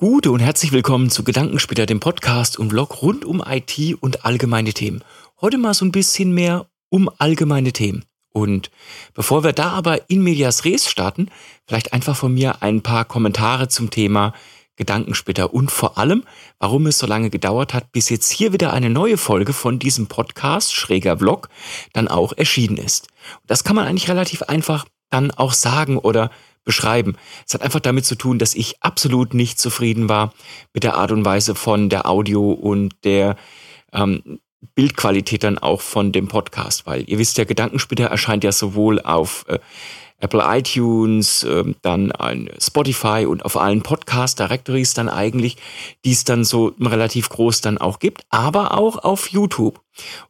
Gute und herzlich willkommen zu Gedankensplitter, dem Podcast und Vlog rund um IT und allgemeine Themen. Heute mal so ein bisschen mehr um allgemeine Themen. Und bevor wir da aber in Medias Res starten, vielleicht einfach von mir ein paar Kommentare zum Thema Gedankensplitter und vor allem, warum es so lange gedauert hat, bis jetzt hier wieder eine neue Folge von diesem Podcast, schräger Vlog, dann auch erschienen ist. Das kann man eigentlich relativ einfach dann auch sagen oder beschreiben. Es hat einfach damit zu tun, dass ich absolut nicht zufrieden war mit der Art und Weise von der Audio und der ähm, Bildqualität dann auch von dem Podcast, weil ihr wisst, der Gedankensplitter erscheint ja sowohl auf äh, Apple iTunes, äh, dann ein Spotify und auf allen Podcast Directories dann eigentlich, die es dann so relativ groß dann auch gibt, aber auch auf YouTube.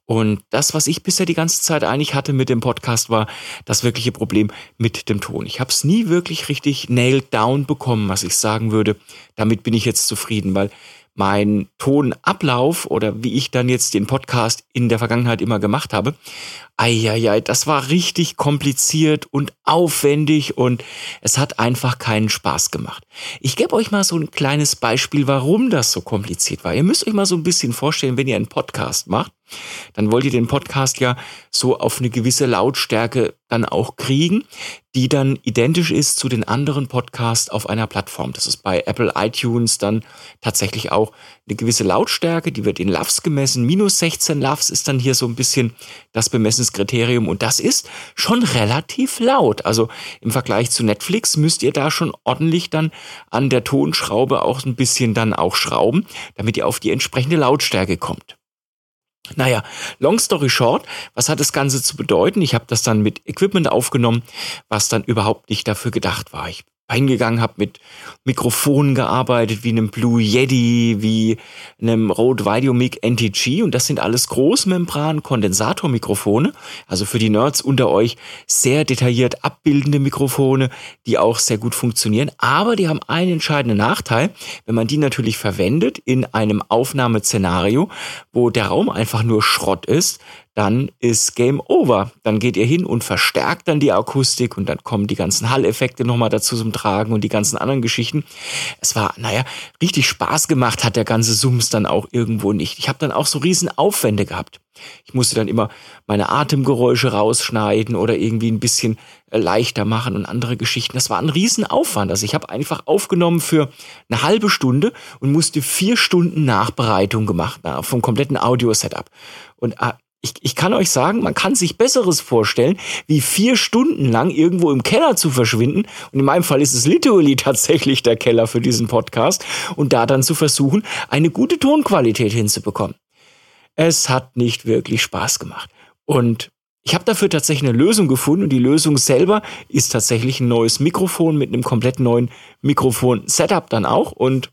Und das, was ich bisher die ganze Zeit eigentlich hatte mit dem Podcast, war das wirkliche Problem mit dem Ton. Ich habe es nie wirklich richtig nailed down bekommen, was ich sagen würde. Damit bin ich jetzt zufrieden, weil mein Tonablauf oder wie ich dann jetzt den Podcast in der Vergangenheit immer gemacht habe, eieiei, das war richtig kompliziert und aufwendig und es hat einfach keinen Spaß gemacht. Ich gebe euch mal so ein kleines Beispiel, warum das so kompliziert war. Ihr müsst euch mal so ein bisschen vorstellen, wenn ihr einen Podcast macht, dann wollt ihr den Podcast ja so auf eine gewisse Lautstärke dann auch kriegen, die dann identisch ist zu den anderen Podcasts auf einer Plattform. Das ist bei Apple iTunes dann tatsächlich auch eine gewisse Lautstärke, die wird in Loves gemessen. Minus 16 Loves ist dann hier so ein bisschen das Bemessenskriterium und das ist schon relativ laut. Also im Vergleich zu Netflix müsst ihr da schon ordentlich dann an der Tonschraube auch ein bisschen dann auch schrauben, damit ihr auf die entsprechende Lautstärke kommt. Naja, long story short, was hat das Ganze zu bedeuten? Ich habe das dann mit Equipment aufgenommen, was dann überhaupt nicht dafür gedacht war. Ich hingegangen, habe mit Mikrofonen gearbeitet, wie einem Blue Yeti, wie einem Rode Videomic NTG und das sind alles Großmembran-Kondensatormikrofone, also für die Nerds unter euch sehr detailliert abbildende Mikrofone, die auch sehr gut funktionieren, aber die haben einen entscheidenden Nachteil, wenn man die natürlich verwendet in einem Aufnahmeszenario, wo der Raum einfach nur Schrott ist, dann ist Game Over. Dann geht ihr hin und verstärkt dann die Akustik und dann kommen die ganzen Halleffekte nochmal dazu zum Tragen und die ganzen anderen Geschichten. Es war, naja, richtig Spaß gemacht hat der ganze Sums dann auch irgendwo nicht. Ich habe dann auch so riesen Aufwände gehabt. Ich musste dann immer meine Atemgeräusche rausschneiden oder irgendwie ein bisschen äh, leichter machen und andere Geschichten. Das war ein Riesenaufwand. Also ich habe einfach aufgenommen für eine halbe Stunde und musste vier Stunden Nachbereitung gemacht na, vom kompletten Audio-Setup. Und äh, ich, ich kann euch sagen, man kann sich Besseres vorstellen, wie vier Stunden lang irgendwo im Keller zu verschwinden. Und in meinem Fall ist es literally tatsächlich der Keller für diesen Podcast. Und da dann zu versuchen, eine gute Tonqualität hinzubekommen. Es hat nicht wirklich Spaß gemacht. Und ich habe dafür tatsächlich eine Lösung gefunden und die Lösung selber ist tatsächlich ein neues Mikrofon mit einem komplett neuen Mikrofon-Setup dann auch. Und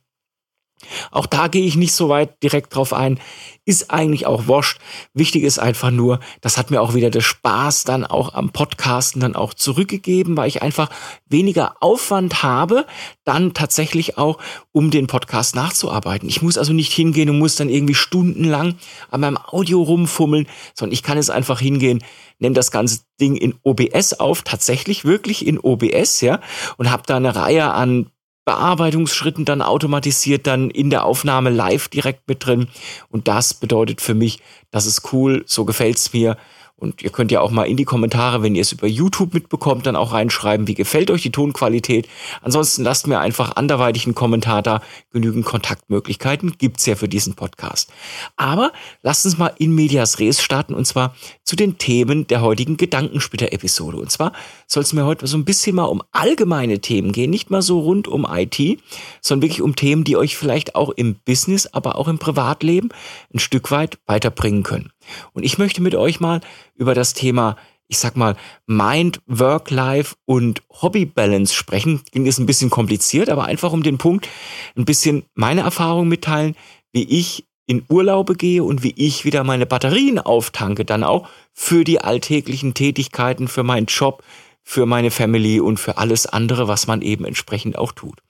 auch da gehe ich nicht so weit direkt drauf ein. Ist eigentlich auch wurscht. Wichtig ist einfach nur, das hat mir auch wieder der Spaß dann auch am Podcasten dann auch zurückgegeben, weil ich einfach weniger Aufwand habe, dann tatsächlich auch, um den Podcast nachzuarbeiten. Ich muss also nicht hingehen und muss dann irgendwie stundenlang an meinem Audio rumfummeln, sondern ich kann jetzt einfach hingehen, nehme das ganze Ding in OBS auf, tatsächlich wirklich in OBS, ja, und habe da eine Reihe an Bearbeitungsschritten dann automatisiert dann in der Aufnahme live direkt mit drin. Und das bedeutet für mich, das ist cool, so gefällt's mir. Und ihr könnt ja auch mal in die Kommentare, wenn ihr es über YouTube mitbekommt, dann auch reinschreiben, wie gefällt euch die Tonqualität. Ansonsten lasst mir einfach anderweitig einen Kommentar da. Genügend Kontaktmöglichkeiten gibt's ja für diesen Podcast. Aber lasst uns mal in Medias Res starten und zwar zu den Themen der heutigen Gedankensplitter-Episode. Und zwar soll es mir heute so ein bisschen mal um allgemeine Themen gehen, nicht mal so rund um IT, sondern wirklich um Themen, die euch vielleicht auch im Business, aber auch im Privatleben ein Stück weit weiterbringen können. Und ich möchte mit euch mal über das Thema, ich sag mal, Mind, Work, Life und Hobby Balance sprechen. Klingt jetzt ein bisschen kompliziert, aber einfach um den Punkt ein bisschen meine Erfahrung mitteilen, wie ich in Urlaube gehe und wie ich wieder meine Batterien auftanke, dann auch für die alltäglichen Tätigkeiten, für meinen Job, für meine Family und für alles andere, was man eben entsprechend auch tut.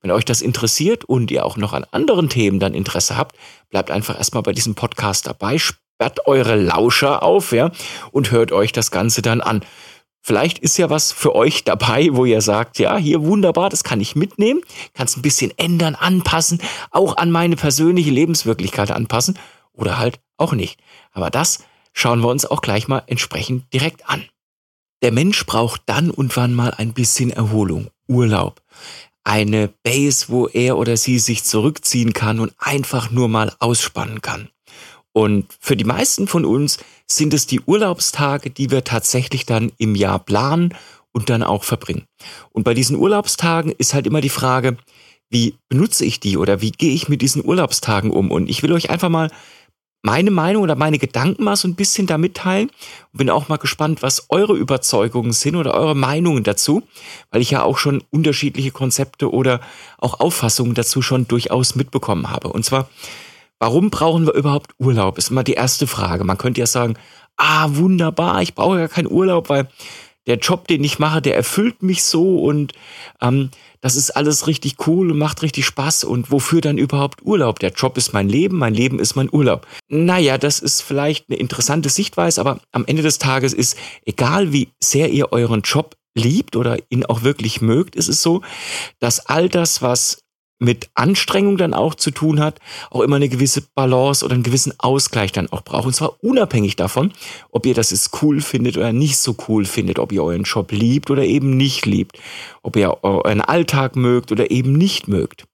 Wenn euch das interessiert und ihr auch noch an anderen Themen dann Interesse habt, bleibt einfach erstmal bei diesem Podcast dabei, sperrt eure Lauscher auf, ja, und hört euch das Ganze dann an. Vielleicht ist ja was für euch dabei, wo ihr sagt, ja, hier wunderbar, das kann ich mitnehmen, kann es ein bisschen ändern, anpassen, auch an meine persönliche Lebenswirklichkeit anpassen oder halt auch nicht. Aber das schauen wir uns auch gleich mal entsprechend direkt an. Der Mensch braucht dann und wann mal ein bisschen Erholung, Urlaub, eine Base, wo er oder sie sich zurückziehen kann und einfach nur mal ausspannen kann. Und für die meisten von uns sind es die Urlaubstage, die wir tatsächlich dann im Jahr planen und dann auch verbringen. Und bei diesen Urlaubstagen ist halt immer die Frage, wie benutze ich die oder wie gehe ich mit diesen Urlaubstagen um? Und ich will euch einfach mal meine Meinung oder meine Gedanken mal so ein bisschen da mitteilen und bin auch mal gespannt, was eure Überzeugungen sind oder eure Meinungen dazu, weil ich ja auch schon unterschiedliche Konzepte oder auch Auffassungen dazu schon durchaus mitbekommen habe. Und zwar, warum brauchen wir überhaupt Urlaub? Ist immer die erste Frage. Man könnte ja sagen, ah, wunderbar, ich brauche ja keinen Urlaub, weil der Job, den ich mache, der erfüllt mich so und ähm, das ist alles richtig cool und macht richtig Spaß. Und wofür dann überhaupt Urlaub? Der Job ist mein Leben, mein Leben ist mein Urlaub. Naja, das ist vielleicht eine interessante Sichtweise, aber am Ende des Tages ist, egal wie sehr ihr euren Job liebt oder ihn auch wirklich mögt, ist es so, dass all das, was mit Anstrengung dann auch zu tun hat, auch immer eine gewisse Balance oder einen gewissen Ausgleich dann auch braucht. Und zwar unabhängig davon, ob ihr das jetzt cool findet oder nicht so cool findet, ob ihr euren Job liebt oder eben nicht liebt, ob ihr euren Alltag mögt oder eben nicht mögt.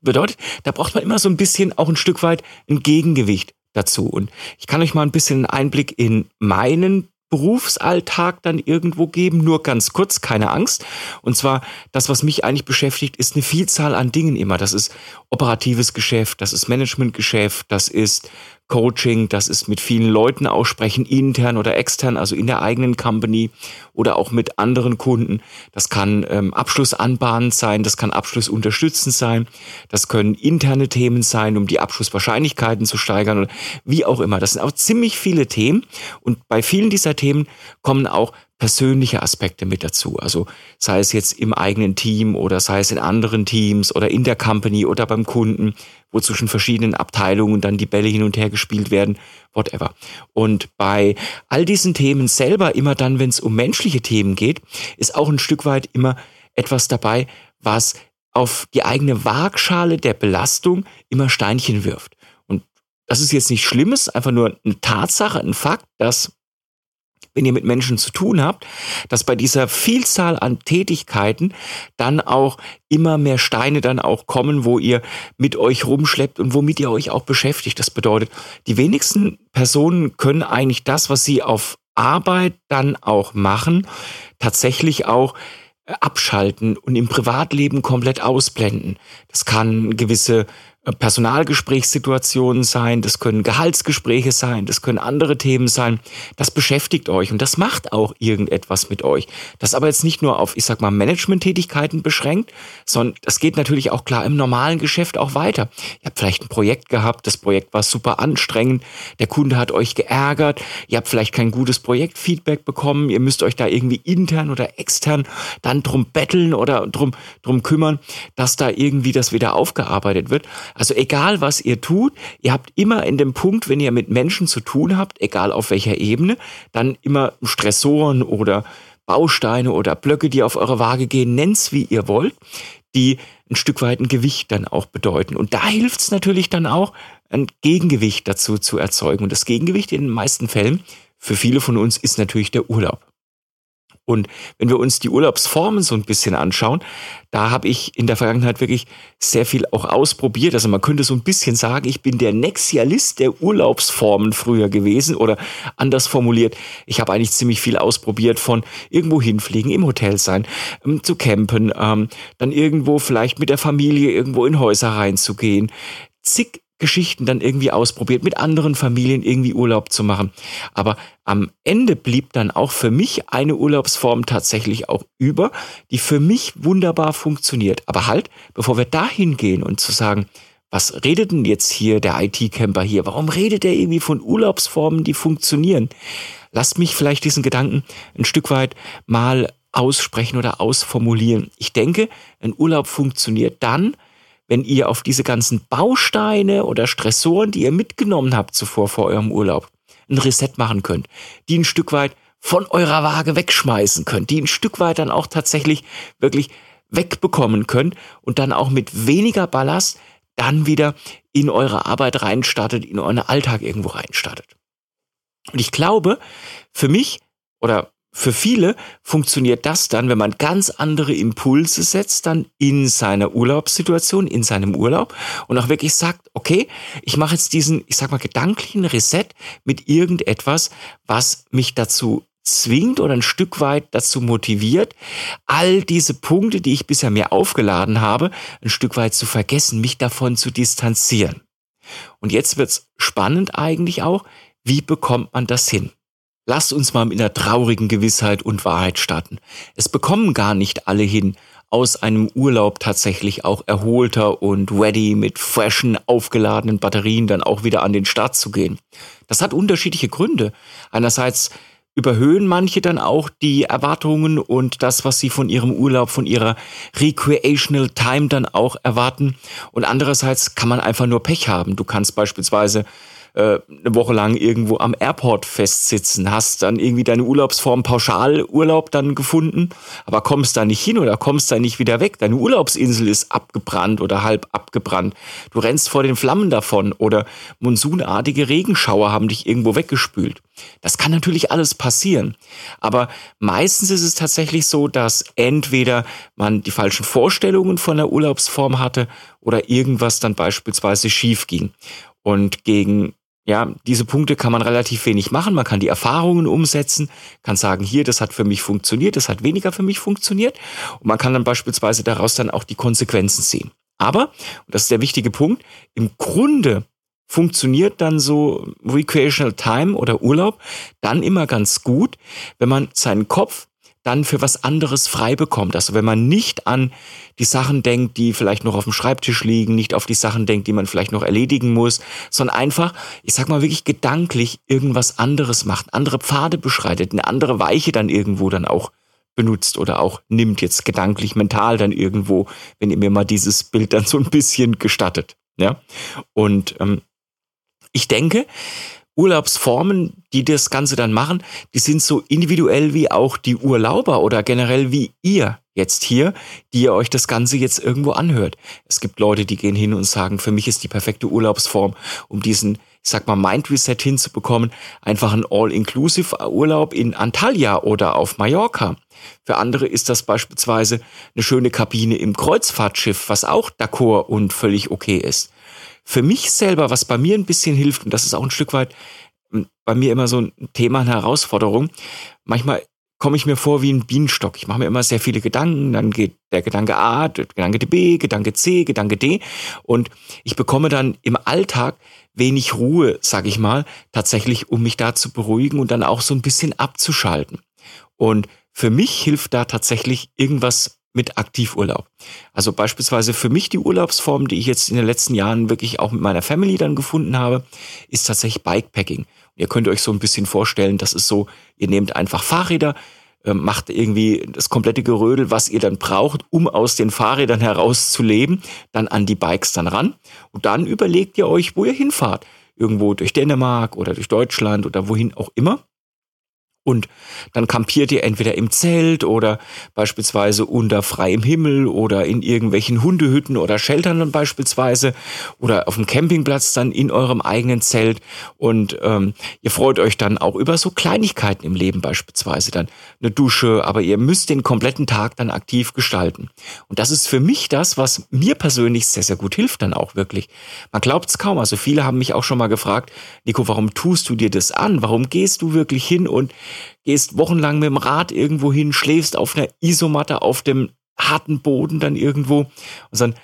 Bedeutet, da braucht man immer so ein bisschen auch ein Stück weit ein Gegengewicht dazu. Und ich kann euch mal ein bisschen einen Einblick in meinen Berufsalltag dann irgendwo geben, nur ganz kurz, keine Angst. Und zwar, das, was mich eigentlich beschäftigt, ist eine Vielzahl an Dingen immer. Das ist operatives Geschäft, das ist Managementgeschäft, das ist Coaching, das ist mit vielen Leuten aussprechen, intern oder extern, also in der eigenen Company oder auch mit anderen Kunden. Das kann ähm, abschlussanbahnend sein, das kann abschlussunterstützend sein, das können interne Themen sein, um die Abschlusswahrscheinlichkeiten zu steigern oder wie auch immer. Das sind auch ziemlich viele Themen und bei vielen dieser Themen kommen auch persönliche Aspekte mit dazu. Also sei es jetzt im eigenen Team oder sei es in anderen Teams oder in der Company oder beim Kunden, wo zwischen verschiedenen Abteilungen dann die Bälle hin und her gespielt werden, whatever. Und bei all diesen Themen selber, immer dann, wenn es um menschliche Themen geht, ist auch ein Stück weit immer etwas dabei, was auf die eigene Waagschale der Belastung immer Steinchen wirft. Und das ist jetzt nicht Schlimmes, einfach nur eine Tatsache, ein Fakt, dass wenn ihr mit Menschen zu tun habt, dass bei dieser Vielzahl an Tätigkeiten dann auch immer mehr Steine dann auch kommen, wo ihr mit euch rumschleppt und womit ihr euch auch beschäftigt. Das bedeutet, die wenigsten Personen können eigentlich das, was sie auf Arbeit dann auch machen, tatsächlich auch äh, abschalten und im Privatleben komplett ausblenden. Das kann gewisse Personalgesprächssituationen sein, das können Gehaltsgespräche sein, das können andere Themen sein. Das beschäftigt euch und das macht auch irgendetwas mit euch. Das aber jetzt nicht nur auf, ich sag mal, Managementtätigkeiten beschränkt, sondern das geht natürlich auch klar im normalen Geschäft auch weiter. Ihr habt vielleicht ein Projekt gehabt, das Projekt war super anstrengend, der Kunde hat euch geärgert, ihr habt vielleicht kein gutes Projektfeedback bekommen, ihr müsst euch da irgendwie intern oder extern dann drum betteln oder drum, drum kümmern, dass da irgendwie das wieder aufgearbeitet wird. Also egal, was ihr tut, ihr habt immer in dem Punkt, wenn ihr mit Menschen zu tun habt, egal auf welcher Ebene, dann immer Stressoren oder Bausteine oder Blöcke, die auf eure Waage gehen, nennt's wie ihr wollt, die ein Stück weit ein Gewicht dann auch bedeuten. Und da hilft es natürlich dann auch, ein Gegengewicht dazu zu erzeugen. Und das Gegengewicht in den meisten Fällen für viele von uns ist natürlich der Urlaub. Und wenn wir uns die Urlaubsformen so ein bisschen anschauen, da habe ich in der Vergangenheit wirklich sehr viel auch ausprobiert. Also man könnte so ein bisschen sagen, ich bin der Nexialist der Urlaubsformen früher gewesen oder anders formuliert, ich habe eigentlich ziemlich viel ausprobiert von irgendwo hinfliegen, im Hotel sein, ähm, zu campen, ähm, dann irgendwo vielleicht mit der Familie irgendwo in Häuser reinzugehen, zig Geschichten dann irgendwie ausprobiert, mit anderen Familien irgendwie Urlaub zu machen. Aber am Ende blieb dann auch für mich eine Urlaubsform tatsächlich auch über, die für mich wunderbar funktioniert. Aber halt, bevor wir dahin gehen und zu sagen, was redet denn jetzt hier der IT-Camper hier? Warum redet er irgendwie von Urlaubsformen, die funktionieren? Lasst mich vielleicht diesen Gedanken ein Stück weit mal aussprechen oder ausformulieren. Ich denke, ein Urlaub funktioniert dann, wenn ihr auf diese ganzen Bausteine oder Stressoren, die ihr mitgenommen habt zuvor vor eurem Urlaub, ein Reset machen könnt, die ein Stück weit von eurer Waage wegschmeißen könnt, die ein Stück weit dann auch tatsächlich wirklich wegbekommen könnt und dann auch mit weniger Ballast dann wieder in eure Arbeit reinstartet, in euren Alltag irgendwo reinstartet. Und ich glaube, für mich oder für viele funktioniert das dann, wenn man ganz andere Impulse setzt, dann in seiner Urlaubssituation, in seinem Urlaub und auch wirklich sagt, okay, ich mache jetzt diesen, ich sag mal, gedanklichen Reset mit irgendetwas, was mich dazu zwingt oder ein Stück weit dazu motiviert, all diese Punkte, die ich bisher mir aufgeladen habe, ein Stück weit zu vergessen, mich davon zu distanzieren. Und jetzt wird's spannend eigentlich auch, wie bekommt man das hin? Lasst uns mal mit einer traurigen Gewissheit und Wahrheit starten. Es bekommen gar nicht alle hin, aus einem Urlaub tatsächlich auch erholter und ready mit freshen, aufgeladenen Batterien dann auch wieder an den Start zu gehen. Das hat unterschiedliche Gründe. Einerseits überhöhen manche dann auch die Erwartungen und das, was sie von ihrem Urlaub, von ihrer Recreational Time dann auch erwarten. Und andererseits kann man einfach nur Pech haben. Du kannst beispielsweise äh, eine Woche lang irgendwo am Airport festsitzen, hast dann irgendwie deine Urlaubsform Pauschalurlaub dann gefunden, aber kommst da nicht hin oder kommst da nicht wieder weg. Deine Urlaubsinsel ist abgebrannt oder halb abgebrannt. Du rennst vor den Flammen davon oder monsunartige Regenschauer haben dich irgendwo weggespült. Das kann natürlich alles passieren. Aber meistens ist es tatsächlich so, dass entweder man die falschen Vorstellungen von der Urlaubsform hatte oder irgendwas dann beispielsweise schief ging. Und gegen ja, diese Punkte kann man relativ wenig machen. Man kann die Erfahrungen umsetzen, kann sagen, hier, das hat für mich funktioniert, das hat weniger für mich funktioniert. Und man kann dann beispielsweise daraus dann auch die Konsequenzen ziehen. Aber, und das ist der wichtige Punkt, im Grunde funktioniert dann so Recreational Time oder Urlaub dann immer ganz gut, wenn man seinen Kopf dann für was anderes frei bekommt. Also wenn man nicht an die Sachen denkt, die vielleicht noch auf dem Schreibtisch liegen, nicht auf die Sachen denkt, die man vielleicht noch erledigen muss, sondern einfach, ich sag mal wirklich gedanklich irgendwas anderes macht, andere Pfade beschreitet, eine andere Weiche dann irgendwo dann auch benutzt oder auch nimmt jetzt gedanklich, mental dann irgendwo, wenn ihr mir mal dieses Bild dann so ein bisschen gestattet. Ja, und ähm, ich denke, Urlaubsformen, die das Ganze dann machen, die sind so individuell wie auch die Urlauber oder generell wie ihr jetzt hier, die ihr euch das Ganze jetzt irgendwo anhört. Es gibt Leute, die gehen hin und sagen, für mich ist die perfekte Urlaubsform, um diesen, ich sag mal, Mind Reset hinzubekommen, einfach ein All-Inclusive Urlaub in Antalya oder auf Mallorca. Für andere ist das beispielsweise eine schöne Kabine im Kreuzfahrtschiff, was auch d'accord und völlig okay ist. Für mich selber, was bei mir ein bisschen hilft, und das ist auch ein Stück weit hm, bei mir immer so ein Thema, eine Herausforderung, manchmal komme ich mir vor wie ein Bienenstock. Ich mache mir immer sehr viele Gedanken, dann geht der Gedanke A, der Gedanke B, Gedanke C, Gedanke D und ich bekomme dann im Alltag wenig Ruhe, sag ich mal, tatsächlich, um mich da zu beruhigen und dann auch so ein bisschen abzuschalten. Und für mich hilft da tatsächlich irgendwas mit Aktivurlaub. Also beispielsweise für mich die Urlaubsform, die ich jetzt in den letzten Jahren wirklich auch mit meiner Family dann gefunden habe, ist tatsächlich Bikepacking. Ihr könnt euch so ein bisschen vorstellen, das ist so, ihr nehmt einfach Fahrräder, ähm, macht irgendwie das komplette Gerödel, was ihr dann braucht, um aus den Fahrrädern heraus zu leben, dann an die Bikes dann ran. Und dann überlegt ihr euch, wo ihr hinfahrt. Irgendwo durch Dänemark oder durch Deutschland oder wohin auch immer. Und dann kampiert ihr entweder im Zelt oder beispielsweise unter freiem Himmel oder in irgendwelchen Hundehütten oder Sheltern dann beispielsweise oder auf dem Campingplatz dann in eurem eigenen Zelt. Und ähm, ihr freut euch dann auch über so Kleinigkeiten im Leben beispielsweise dann eine Dusche, aber ihr müsst den kompletten Tag dann aktiv gestalten. Und das ist für mich das, was mir persönlich sehr, sehr gut hilft dann auch wirklich. Man glaubt es kaum. Also viele haben mich auch schon mal gefragt, Nico, warum tust du dir das an? Warum gehst du wirklich hin und gehst wochenlang mit dem Rad irgendwo hin, schläfst auf einer Isomatte auf dem harten Boden dann irgendwo und dann,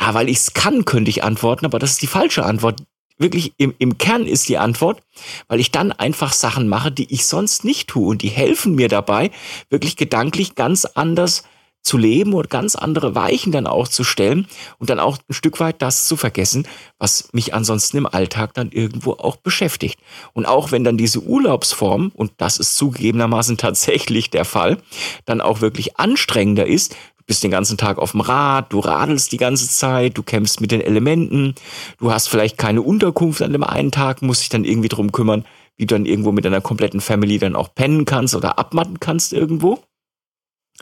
ja, weil ich es kann, könnte ich antworten, aber das ist die falsche Antwort. Wirklich im, im Kern ist die Antwort, weil ich dann einfach Sachen mache, die ich sonst nicht tue und die helfen mir dabei, wirklich gedanklich ganz anders zu leben und ganz andere Weichen dann auch zu stellen und dann auch ein Stück weit das zu vergessen, was mich ansonsten im Alltag dann irgendwo auch beschäftigt. Und auch wenn dann diese Urlaubsform, und das ist zugegebenermaßen tatsächlich der Fall, dann auch wirklich anstrengender ist, du bist den ganzen Tag auf dem Rad, du radelst die ganze Zeit, du kämpfst mit den Elementen, du hast vielleicht keine Unterkunft an dem einen Tag, musst dich dann irgendwie drum kümmern, wie du dann irgendwo mit deiner kompletten Family dann auch pennen kannst oder abmatten kannst irgendwo.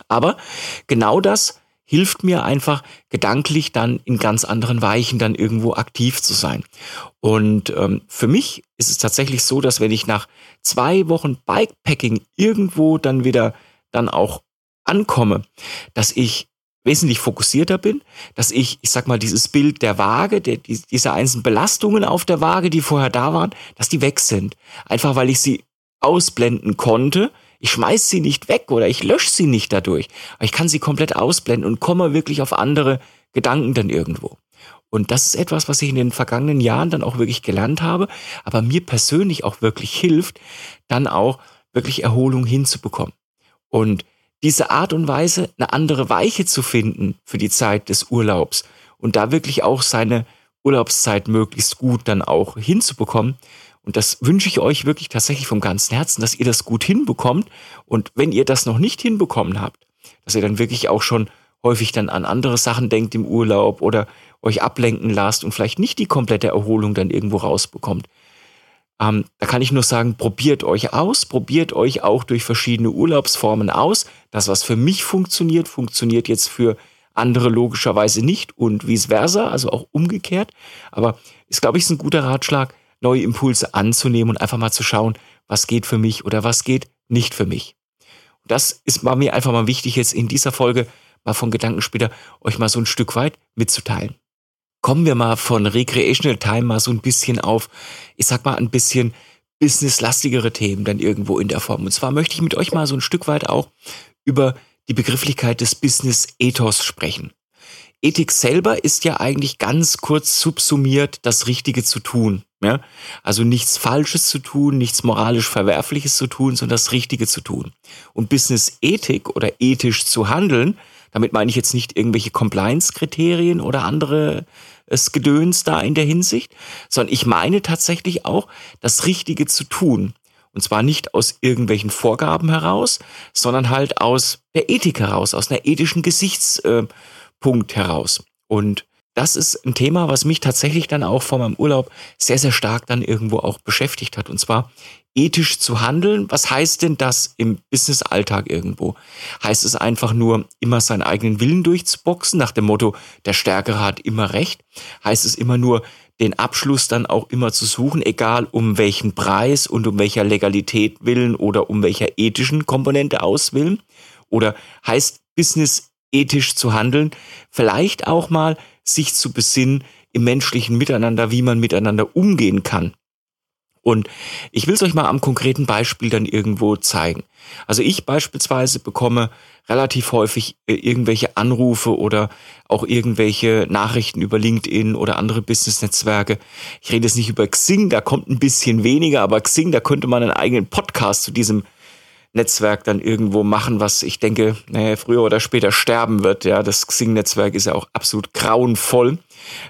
Aber genau das hilft mir einfach gedanklich dann in ganz anderen Weichen dann irgendwo aktiv zu sein. Und ähm, für mich ist es tatsächlich so, dass wenn ich nach zwei Wochen Bikepacking irgendwo dann wieder dann auch ankomme, dass ich wesentlich fokussierter bin, dass ich, ich sag mal, dieses Bild der Waage, der, die, diese einzelnen Belastungen auf der Waage, die vorher da waren, dass die weg sind. Einfach weil ich sie ausblenden konnte ich schmeiß sie nicht weg oder ich lösche sie nicht dadurch. Aber ich kann sie komplett ausblenden und komme wirklich auf andere Gedanken dann irgendwo. Und das ist etwas, was ich in den vergangenen Jahren dann auch wirklich gelernt habe, aber mir persönlich auch wirklich hilft, dann auch wirklich Erholung hinzubekommen. Und diese Art und Weise, eine andere Weiche zu finden für die Zeit des Urlaubs und da wirklich auch seine Urlaubszeit möglichst gut dann auch hinzubekommen, und das wünsche ich euch wirklich tatsächlich vom ganzen Herzen, dass ihr das gut hinbekommt. Und wenn ihr das noch nicht hinbekommen habt, dass ihr dann wirklich auch schon häufig dann an andere Sachen denkt im Urlaub oder euch ablenken lasst und vielleicht nicht die komplette Erholung dann irgendwo rausbekommt. Ähm, da kann ich nur sagen, probiert euch aus, probiert euch auch durch verschiedene Urlaubsformen aus. Das, was für mich funktioniert, funktioniert jetzt für andere logischerweise nicht und vice versa, also auch umgekehrt. Aber ist, glaube ich, ein guter Ratschlag, neue Impulse anzunehmen und einfach mal zu schauen, was geht für mich oder was geht nicht für mich. Und das ist war mir einfach mal wichtig, jetzt in dieser Folge mal von Gedankensplitter euch mal so ein Stück weit mitzuteilen. Kommen wir mal von Recreational Time mal so ein bisschen auf, ich sag mal, ein bisschen businesslastigere Themen dann irgendwo in der Form. Und zwar möchte ich mit euch mal so ein Stück weit auch über die Begrifflichkeit des Business Ethos sprechen. Ethik selber ist ja eigentlich ganz kurz subsumiert das Richtige zu tun. Ja? Also nichts Falsches zu tun, nichts moralisch Verwerfliches zu tun, sondern das Richtige zu tun. Und Business-Ethik oder ethisch zu handeln, damit meine ich jetzt nicht irgendwelche Compliance-Kriterien oder andere es Gedöns da in der Hinsicht, sondern ich meine tatsächlich auch, das Richtige zu tun. Und zwar nicht aus irgendwelchen Vorgaben heraus, sondern halt aus der Ethik heraus, aus einer ethischen Gesichts, äh, Punkt heraus. Und das ist ein Thema, was mich tatsächlich dann auch vor meinem Urlaub sehr, sehr stark dann irgendwo auch beschäftigt hat. Und zwar ethisch zu handeln. Was heißt denn das im Business-Alltag irgendwo? Heißt es einfach nur, immer seinen eigenen Willen durchzuboxen, nach dem Motto, der Stärkere hat immer recht? Heißt es immer nur, den Abschluss dann auch immer zu suchen, egal um welchen Preis und um welcher Legalität willen oder um welcher ethischen Komponente auswillen? Oder heißt Business ethisch zu handeln, vielleicht auch mal sich zu besinnen im menschlichen Miteinander, wie man miteinander umgehen kann. Und ich will es euch mal am konkreten Beispiel dann irgendwo zeigen. Also ich beispielsweise bekomme relativ häufig äh, irgendwelche Anrufe oder auch irgendwelche Nachrichten über LinkedIn oder andere Business-Netzwerke. Ich rede jetzt nicht über Xing, da kommt ein bisschen weniger, aber Xing, da könnte man einen eigenen Podcast zu diesem Netzwerk dann irgendwo machen, was ich denke, naja, früher oder später sterben wird. Ja, das Xing-Netzwerk ist ja auch absolut grauenvoll.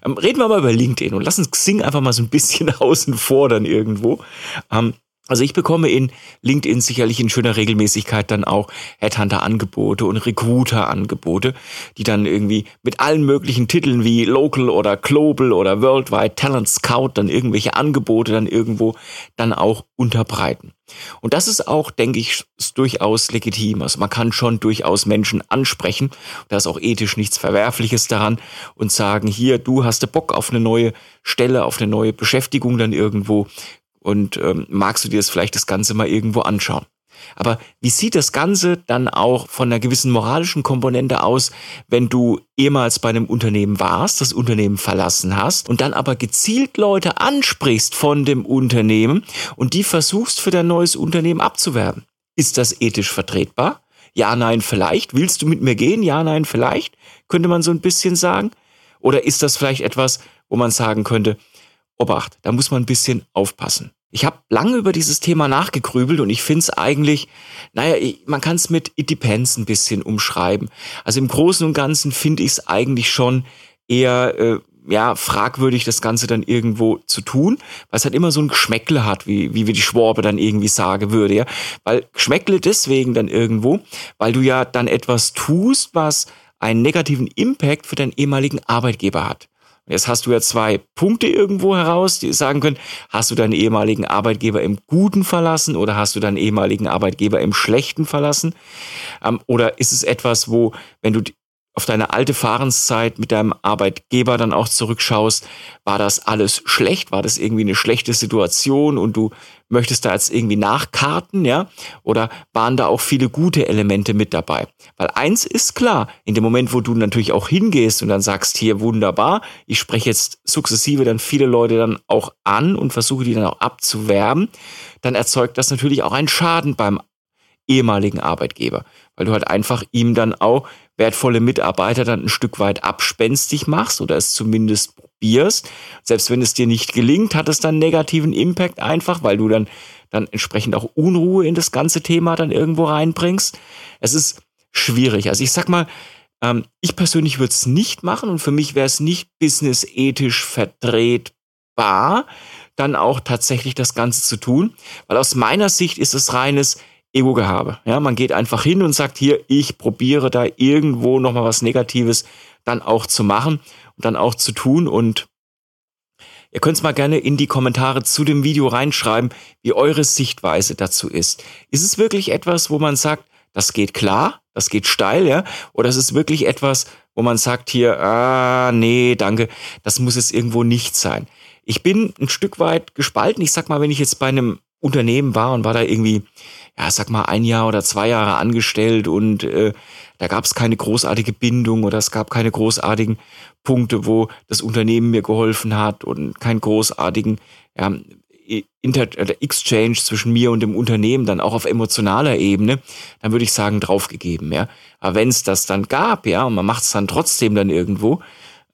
Ähm, reden wir mal über LinkedIn und lassen Xing einfach mal so ein bisschen außen vor dann irgendwo. Ähm, also ich bekomme in LinkedIn sicherlich in schöner Regelmäßigkeit dann auch Headhunter-Angebote und Recruiter-Angebote, die dann irgendwie mit allen möglichen Titeln wie Local oder Global oder Worldwide Talent Scout dann irgendwelche Angebote dann irgendwo dann auch unterbreiten. Und das ist auch, denke ich, durchaus legitim. Also man kann schon durchaus Menschen ansprechen. Da ist auch ethisch nichts Verwerfliches daran und sagen, hier, du hast Bock auf eine neue Stelle, auf eine neue Beschäftigung dann irgendwo und ähm, magst du dir das vielleicht das Ganze mal irgendwo anschauen. Aber wie sieht das Ganze dann auch von einer gewissen moralischen Komponente aus, wenn du ehemals bei einem Unternehmen warst, das Unternehmen verlassen hast und dann aber gezielt Leute ansprichst von dem Unternehmen und die versuchst für dein neues Unternehmen abzuwerben? Ist das ethisch vertretbar? Ja, nein, vielleicht. Willst du mit mir gehen? Ja, nein, vielleicht. Könnte man so ein bisschen sagen. Oder ist das vielleicht etwas, wo man sagen könnte, Obacht, da muss man ein bisschen aufpassen. Ich habe lange über dieses Thema nachgegrübelt und ich finde es eigentlich, naja, man kann es mit It Depends ein bisschen umschreiben. Also im Großen und Ganzen finde ich es eigentlich schon eher äh, ja, fragwürdig, das Ganze dann irgendwo zu tun, weil es halt immer so ein Geschmäckle hat, wie, wie wir die Schworbe dann irgendwie sagen würde, ja. Weil Geschmäckle deswegen dann irgendwo, weil du ja dann etwas tust, was einen negativen Impact für deinen ehemaligen Arbeitgeber hat Jetzt hast du ja zwei Punkte irgendwo heraus, die sagen können, hast du deinen ehemaligen Arbeitgeber im Guten verlassen oder hast du deinen ehemaligen Arbeitgeber im Schlechten verlassen? Ähm, oder ist es etwas, wo, wenn du auf deine alte Fahrenszeit mit deinem Arbeitgeber dann auch zurückschaust, war das alles schlecht? War das irgendwie eine schlechte Situation und du möchtest da jetzt irgendwie nachkarten, ja? Oder waren da auch viele gute Elemente mit dabei? Weil eins ist klar, in dem Moment, wo du natürlich auch hingehst und dann sagst, hier wunderbar, ich spreche jetzt sukzessive dann viele Leute dann auch an und versuche die dann auch abzuwerben, dann erzeugt das natürlich auch einen Schaden beim ehemaligen Arbeitgeber, weil du halt einfach ihm dann auch wertvolle Mitarbeiter dann ein Stück weit abspenstig machst oder es zumindest probierst. Selbst wenn es dir nicht gelingt, hat es dann negativen Impact einfach, weil du dann, dann entsprechend auch Unruhe in das ganze Thema dann irgendwo reinbringst. Es ist schwierig. Also ich sag mal, ähm, ich persönlich würde es nicht machen und für mich wäre es nicht businessethisch vertretbar, dann auch tatsächlich das Ganze zu tun, weil aus meiner Sicht ist es reines Ego-Gehabe. Ja, man geht einfach hin und sagt hier, ich probiere da irgendwo nochmal was Negatives dann auch zu machen und dann auch zu tun und Ihr könnt es mal gerne in die Kommentare zu dem Video reinschreiben, wie eure Sichtweise dazu ist. Ist es wirklich etwas, wo man sagt, das geht klar, das geht steil, ja? Oder ist es wirklich etwas, wo man sagt hier, ah, nee, danke, das muss es irgendwo nicht sein. Ich bin ein Stück weit gespalten. Ich sag mal, wenn ich jetzt bei einem Unternehmen war und war da irgendwie ja, sag mal, ein Jahr oder zwei Jahre angestellt und äh, da gab es keine großartige Bindung oder es gab keine großartigen Punkte, wo das Unternehmen mir geholfen hat und keinen großartigen ja, Inter oder Exchange zwischen mir und dem Unternehmen dann auch auf emotionaler Ebene, dann würde ich sagen, draufgegeben, ja. Aber wenn es das dann gab, ja, und man macht es dann trotzdem dann irgendwo,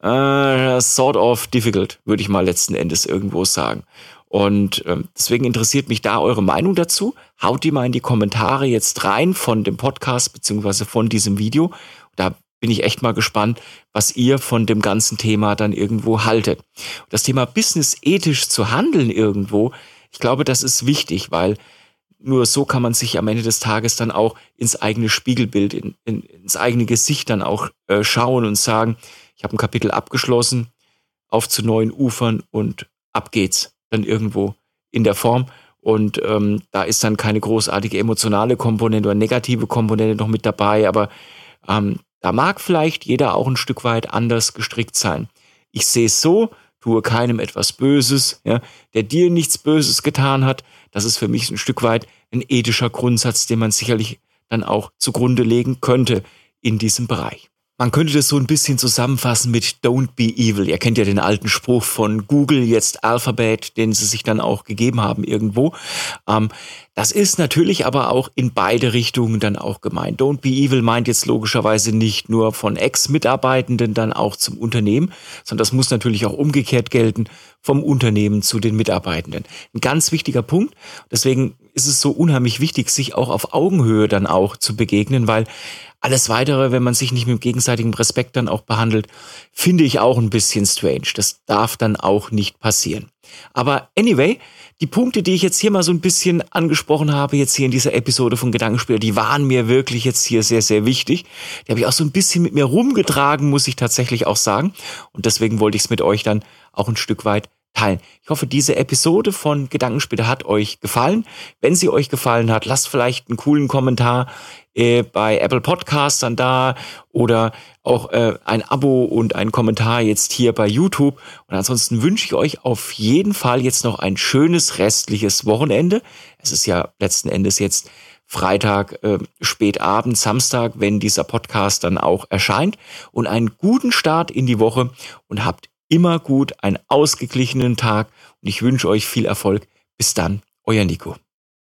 äh, sort of difficult, würde ich mal letzten Endes irgendwo sagen. Und ähm, deswegen interessiert mich da eure Meinung dazu. Haut die mal in die Kommentare jetzt rein von dem Podcast beziehungsweise von diesem Video. Da bin ich echt mal gespannt, was ihr von dem ganzen Thema dann irgendwo haltet. Das Thema Business ethisch zu handeln irgendwo, ich glaube, das ist wichtig, weil nur so kann man sich am Ende des Tages dann auch ins eigene Spiegelbild, in, in, ins eigene Gesicht dann auch äh, schauen und sagen, ich habe ein Kapitel abgeschlossen, auf zu neuen Ufern und ab geht's dann irgendwo in der Form. Und ähm, da ist dann keine großartige emotionale Komponente oder negative Komponente noch mit dabei, aber ähm, da mag vielleicht jeder auch ein Stück weit anders gestrickt sein. Ich sehe es so, tue keinem etwas Böses, ja, der dir nichts Böses getan hat. Das ist für mich ein Stück weit ein ethischer Grundsatz, den man sicherlich dann auch zugrunde legen könnte in diesem Bereich. Man könnte das so ein bisschen zusammenfassen mit Don't be evil. Ihr kennt ja den alten Spruch von Google, jetzt Alphabet, den sie sich dann auch gegeben haben irgendwo. Ähm, das ist natürlich aber auch in beide Richtungen dann auch gemeint. Don't be evil meint jetzt logischerweise nicht nur von Ex-Mitarbeitenden dann auch zum Unternehmen, sondern das muss natürlich auch umgekehrt gelten vom Unternehmen zu den Mitarbeitenden. Ein ganz wichtiger Punkt. Deswegen ist es so unheimlich wichtig, sich auch auf Augenhöhe dann auch zu begegnen, weil alles weitere, wenn man sich nicht mit gegenseitigem Respekt dann auch behandelt, finde ich auch ein bisschen strange. Das darf dann auch nicht passieren. Aber anyway, die Punkte, die ich jetzt hier mal so ein bisschen angesprochen habe, jetzt hier in dieser Episode von Gedankenspieler, die waren mir wirklich jetzt hier sehr, sehr wichtig. Die habe ich auch so ein bisschen mit mir rumgetragen, muss ich tatsächlich auch sagen. Und deswegen wollte ich es mit euch dann auch ein Stück weit teilen. Ich hoffe, diese Episode von Gedankenspiele hat euch gefallen. Wenn sie euch gefallen hat, lasst vielleicht einen coolen Kommentar äh, bei Apple Podcasts dann da oder auch äh, ein Abo und ein Kommentar jetzt hier bei YouTube. Und ansonsten wünsche ich euch auf jeden Fall jetzt noch ein schönes restliches Wochenende. Es ist ja letzten Endes jetzt Freitag, äh, spät Abend, Samstag, wenn dieser Podcast dann auch erscheint. Und einen guten Start in die Woche und habt immer gut einen ausgeglichenen Tag. Und ich wünsche euch viel Erfolg. Bis dann, euer Nico.